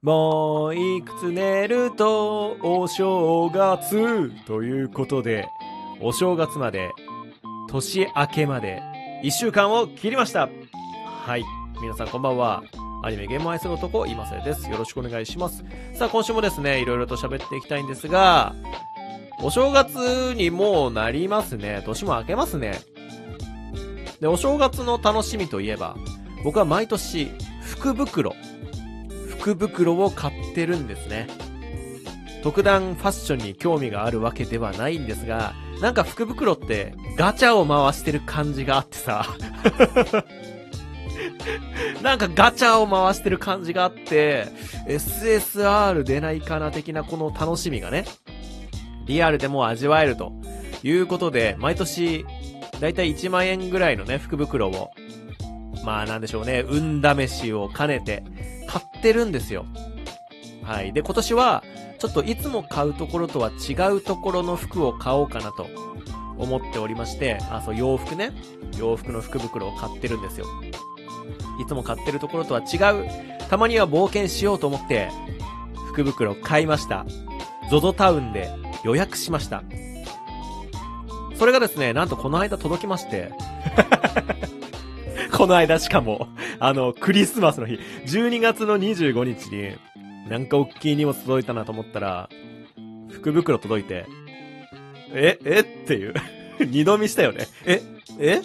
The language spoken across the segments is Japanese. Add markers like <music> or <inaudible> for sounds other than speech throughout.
もういくつ寝るとお正月ということで、お正月まで、年明けまで、一週間を切りましたはい。皆さんこんばんは。アニメゲームを愛する男、今瀬です。よろしくお願いします。さあ、今週もですね、いろいろと喋っていきたいんですが、お正月にもうなりますね。年も明けますね。で、お正月の楽しみといえば、僕は毎年、福袋福袋を買ってるんですね。特段ファッションに興味があるわけではないんですが、なんか福袋ってガチャを回してる感じがあってさ <laughs> なんかガチャを回してる感じがあって、SSR 出ないかな的なこの楽しみがね、リアルでも味わえるということで、毎年、だいたい1万円ぐらいのね、福袋を、まあなんでしょうね、運試しを兼ねて、買ってるんですよ。はい。で、今年は、ちょっといつも買うところとは違うところの服を買おうかなと思っておりまして、あ、そう、洋服ね。洋服の福袋を買ってるんですよ。いつも買ってるところとは違う、たまには冒険しようと思って、福袋買いました。ZOZO タウンで予約しました。それがですね、なんとこの間届きましてこの間しかも、あの、クリスマスの日、12月の25日に、なんか大きい荷物届いたなと思ったら、福袋届いて、え、え？っていう。<laughs> 二度見したよね。え、え？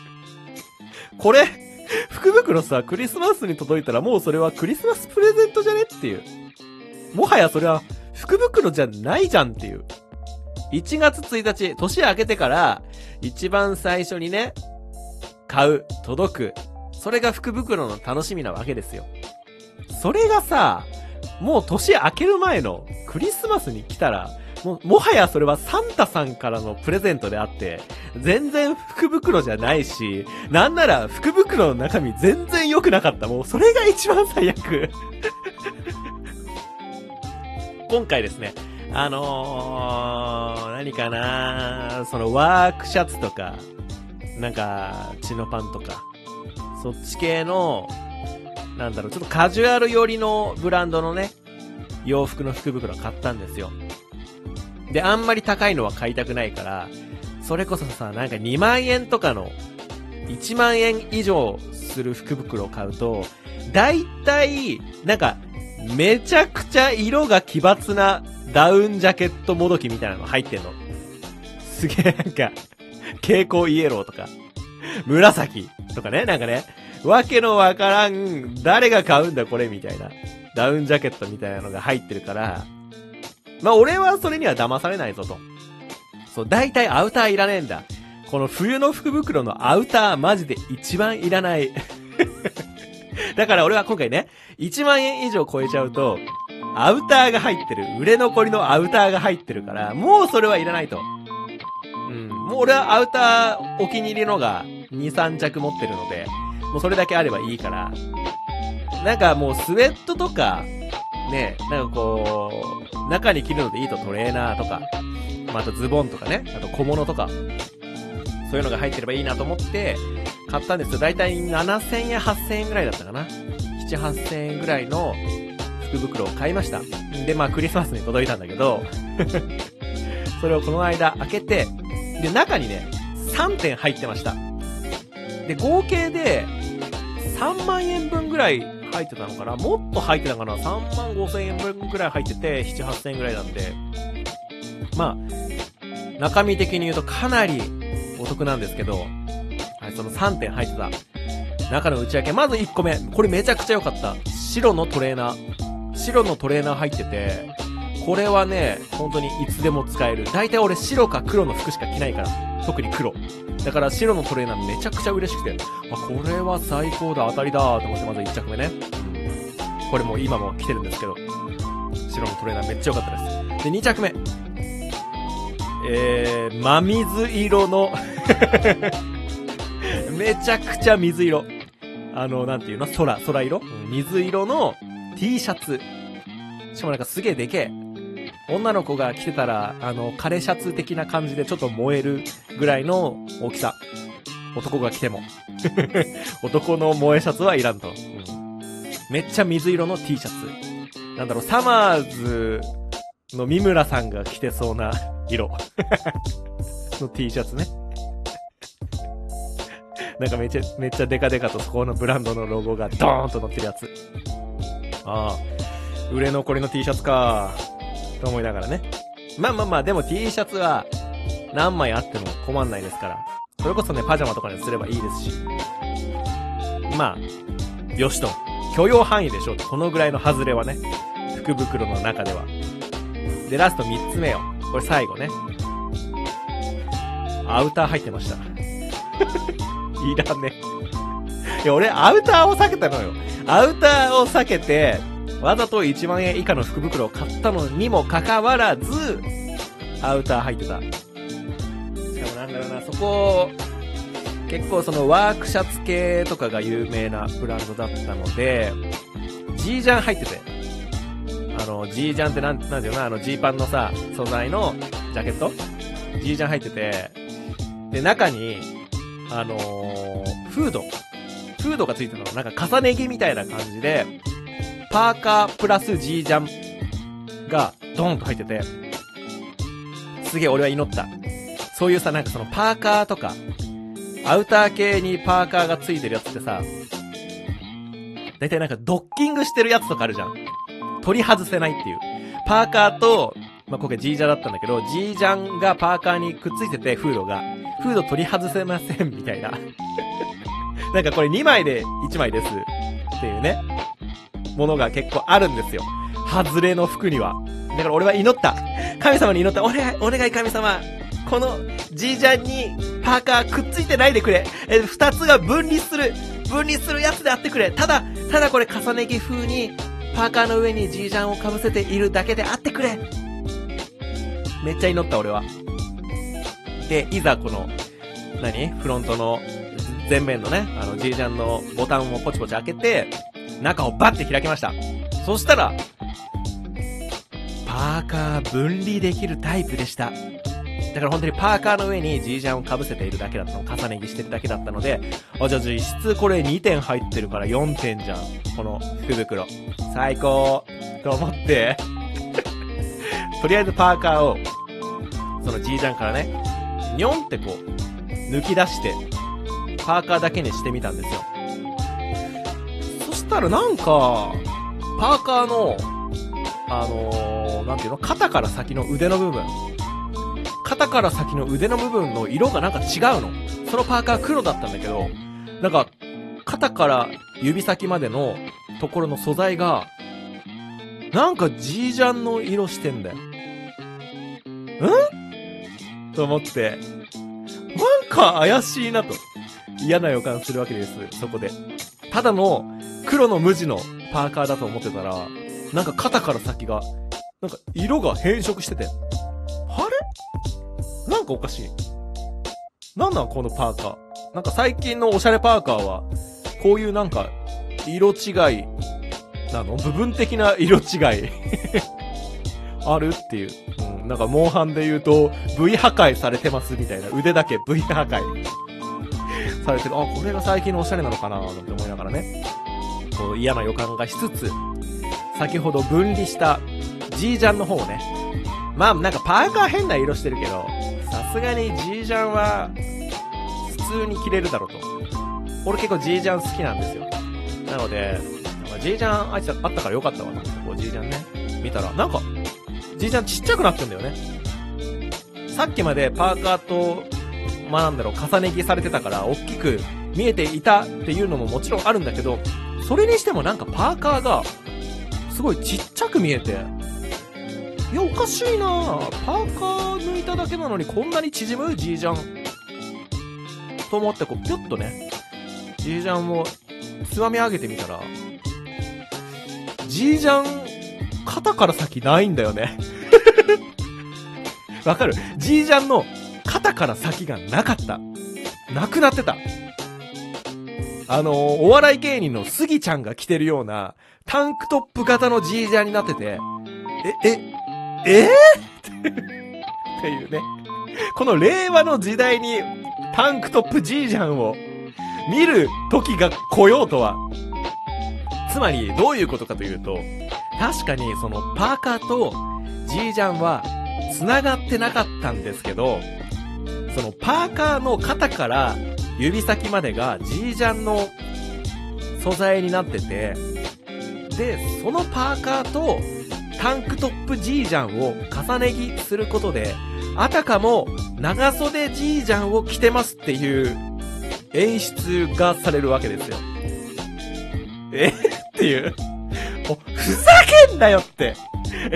<laughs> これ、福袋さ、クリスマスに届いたらもうそれはクリスマスプレゼントじゃね？っていう。もはやそれは福袋じゃないじゃんっていう。1月1日、年明けてから、一番最初にね、買う、届く。それが福袋の楽しみなわけですよ。それがさ、もう年明ける前のクリスマスに来たら、も、もはやそれはサンタさんからのプレゼントであって、全然福袋じゃないし、なんなら福袋の中身全然良くなかった。もうそれが一番最悪 <laughs> 今回ですね、あのー、何かなそのワークシャツとか、なんか、チノパンとか、そっち系の、なんだろう、ちょっとカジュアル寄りのブランドのね、洋服の福袋買ったんですよ。で、あんまり高いのは買いたくないから、それこそさ、なんか2万円とかの、1万円以上する福袋を買うと、だいたい、なんか、めちゃくちゃ色が奇抜なダウンジャケットもどきみたいなの入ってんの。すげえなんか、蛍光イエローとか、紫とかね、なんかね、わけのわからん、誰が買うんだこれみたいな、ダウンジャケットみたいなのが入ってるから、まあ俺はそれには騙されないぞと。そう、大体アウターいらねえんだ。この冬の福袋のアウターマジで一番いらない。<laughs> だから俺は今回ね、1万円以上超えちゃうと、アウターが入ってる。売れ残りのアウターが入ってるから、もうそれはいらないと。もう俺はアウターお気に入りのが2、3着持ってるので、もうそれだけあればいいから、なんかもうスウェットとか、ね、なんかこう、中に着るのでいいとトレーナーとか、またズボンとかね、あと小物とか、そういうのが入ってればいいなと思って、買ったんですよ。だいたい7000円、8000円ぐらいだったかな。7、8000円ぐらいの福袋を買いました。で、まあクリスマスに届いたんだけど <laughs> それをこの間開けて、で、中にね、3点入ってました。で、合計で、3万円分ぐらい入ってたのかなもっと入ってたかな ?3 万5千円分ぐらい入ってて、7、8千円ぐらいなんで、まあ、中身的に言うとかなりお得なんですけど、はい、その3点入ってた。中の内訳、まず1個目。これめちゃくちゃ良かった。白のトレーナー。白のトレーナー入ってて、これはね、本当にいつでも使える。大体俺白か黒の服しか着ないから。特に黒。だから白のトレーナーめちゃくちゃ嬉しくて、あ、これは最高だ、当たりだと思ってまず1着目ね。これも今も着てるんですけど、白のトレーナーめっちゃ良かったです。で、2着目。えー、真水色の <laughs> めちゃくちゃ水色。あの、なんていうの？空、空色、水色の T シャツ。しかもなんかすげえでけえ。女の子が着てたら、あの、枯れシャツ的な感じでちょっと燃えるぐらいの大きさ。男が着ても。<laughs> 男の燃えシャツはいらんと。うん、めっちゃ水色の T シャツ。なんだろう、サマーズの三村さんが着てそうな色 <laughs> の T シャツね。<laughs> なんかめっちゃ、めっちゃデカデカとそこのブランドのロゴがドーンと載ってるやつ。ああ、売れ残りの T シャツかと思いながらね。まあまあまあ、でも T シャツは何枚あっても困んないですから。それこそね、パジャマとかにすればいいですし。まあ、よしと。許容範囲でしょうと。このぐらいの外れはね。福袋の中では。で、ラスト3つ目よ。これ最後ね。アウター入ってました。<laughs> いらね。いや、俺、アウターを避けたのよ。アウターを避けて、わざと1万円以下の福袋を買ったのにもかかわらず、アウター入ってた。しかもなんだろうな、そこ、結構そのワークシャツ系とかが有名なブランドだったので、G ジャン入ってて。あの、G ジャンってなん、なんていうのあの G パンのさ、素材のジャケット ?G ジャン入ってて、で、中に、あのー、フード。フードがついてるの。なんか重ね着みたいな感じで、パーカープラス G ジャンがドーンと入ってて、すげえ俺は祈った。そういうさ、なんかそのパーカーとか、アウター系にパーカーがついてるやつってさ、だいたいなんかドッキングしてるやつとかあるじゃん。取り外せないっていう。パーカーと、まあ、今回 G ジャだったんだけど、G ジャンがパーカーにくっついてて、フードが。フード取り外せません、みたいな。<laughs> なんかこれ2枚で1枚です。っていうね。ものが結構あるんですよ。外れの服には。だから俺は祈った。神様に祈った。お願い、お願い神様。この G ジャンにパーカーくっついてないでくれ。え、二つが分離する。分離するやつであってくれ。ただ、ただこれ重ね着風にパーカーの上に G ジャンを被せているだけであってくれ。めっちゃ祈った俺は。で、いざこの、何？フロントの前面のね、あの G ジャンのボタンをポチポチ開けて、中をバッて開きました。そしたら、パーカー分離できるタイプでした。だから本当にパーカーの上に G ジャンを被せているだけだったの。重ね着してるだけだったので、あ、じゃあ実質これ2点入ってるから4点じゃん。この福袋。最高と思って <laughs> とりあえずパーカーを、その G ジャンからね、ニョンってこう、抜き出して、パーカーだけにしてみたんですよ。たらなんか、パーカーの、あのー、なんていうの肩から先の腕の部分。肩から先の腕の部分の色がなんか違うの。そのパーカー黒だったんだけど、なんか、肩から指先までのところの素材が、なんか G ジャンの色してんだよ。ん？と思って、なんか怪しいなと。嫌な予感するわけです、そこで。ただの黒の無地のパーカーだと思ってたら、なんか肩から先が、なんか色が変色してて、あれ？なんかおかしい。なんなんこのパーカー？なんか最近のおしゃれパーカーは、こういうなんか、色違い、なの？部分的な色違い <laughs> あるっていう。うん、なんか、モンハンで言うと、V 破壊されてますみたいな。腕だけ V 破壊されてる。あ、これが最近のおしゃれなのかな？なんて思いながらね。こう嫌な予感がしつつ、先ほど分離した G ジャンの方をね。まあ、なんかパーカー変な色してるけど、さすがに G ジャンは、普通に着れるだろうと。俺結構 G ジャン好きなんですよ。なので、なんか G ジャンあいつあったからよかったわな。こう G ジャンね。見たら、なんか、G ジャンちっちゃくなってんだよね。さっきまでパーカーと、まあなんだろう、重ね着されてたから、大きく見えていたっていうのももちろんあるんだけど、それにしてもなんかパーカーが、すごいちっちゃく見えて、いや、おかしいなパーカー抜いただけなのにこんなに縮む ?G ジャン。と思って、こう、ぴゅっとね、G ジャンをつまみ上げてみたら、G ジャン、肩から先ないんだよね。<laughs> わかる ?G ジャンの肩から先がなかった。なくなってた。あのー、お笑い芸人のスギちゃんが着てるような、タンクトップ型の G ジャンになってて、え、え、え？ー、<laughs> っていうね。この令和の時代にタンクトップ G ジャンを見る時が来ようとは。つつまり、どういうことかというと、確かにそのパーカーとジージャンは繋がってなかったんですけど、そのパーカーの肩から指先までがジージャンの素材になってて、で、そのパーカーとタンクトップジージャンを重ね着することで、あたかも長袖ジージャンを着てますっていう演出がされるわけですよ。え？っていう。もう、ふざけんなよって。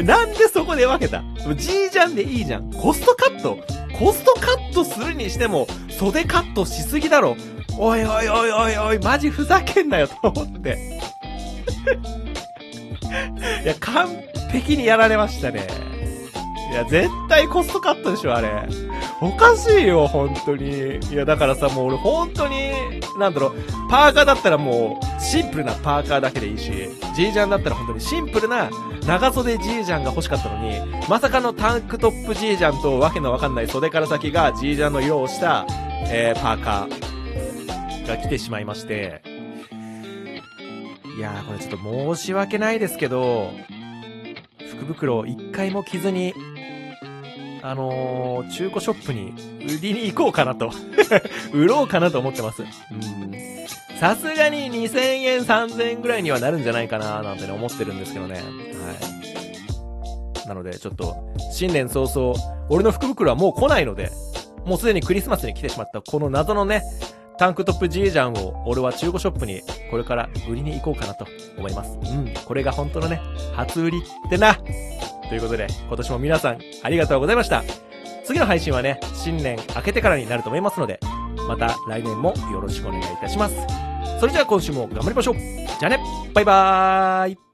なんでそこで分けた？ジージャンでいいじゃん。コストカットコストカットするにしても、袖カットしすぎだろ。おいおいおいおいおい、マジふざけんなよと思って。<laughs> いや、完璧にやられましたね。いや、絶対コストカットでしょ、あれ。おかしいよ、本当に。いや、だからさ、もう俺本当に、なんだろう、パーカーだったらもう、シンプルなパーカーだけでいいし、ジージャンだったら本当にシンプルな長袖ジージャンが欲しかったのに、まさかのタンクトップジージャンとわけのわかんない袖から先がジージャンの色をした、えー、パーカーが来てしまいまして、いやー、これちょっと申し訳ないですけど、福袋を一回も着ずに、あのー、中古ショップに売りに行こうかなと <laughs> 売ろうかなと思ってます。うん。さすがに2000円、3000円ぐらいにはなるんじゃないかななんてね、思ってるんですけどね。はい。なので、ちょっと、新年早々、俺の福袋はもう来ないので、もうすでにクリスマスに来てしまったこの謎のね、タンクトップジージャンを俺は中古ショップにこれから売りに行こうかなと思います。うん。これが本当のね、初売りってな。ということで、今年も皆さんありがとうございました。次の配信はね、新年明けてからになると思いますので、また来年もよろしくお願いいたします。それじゃあ今週も頑張りましょうじゃあねバイバーイ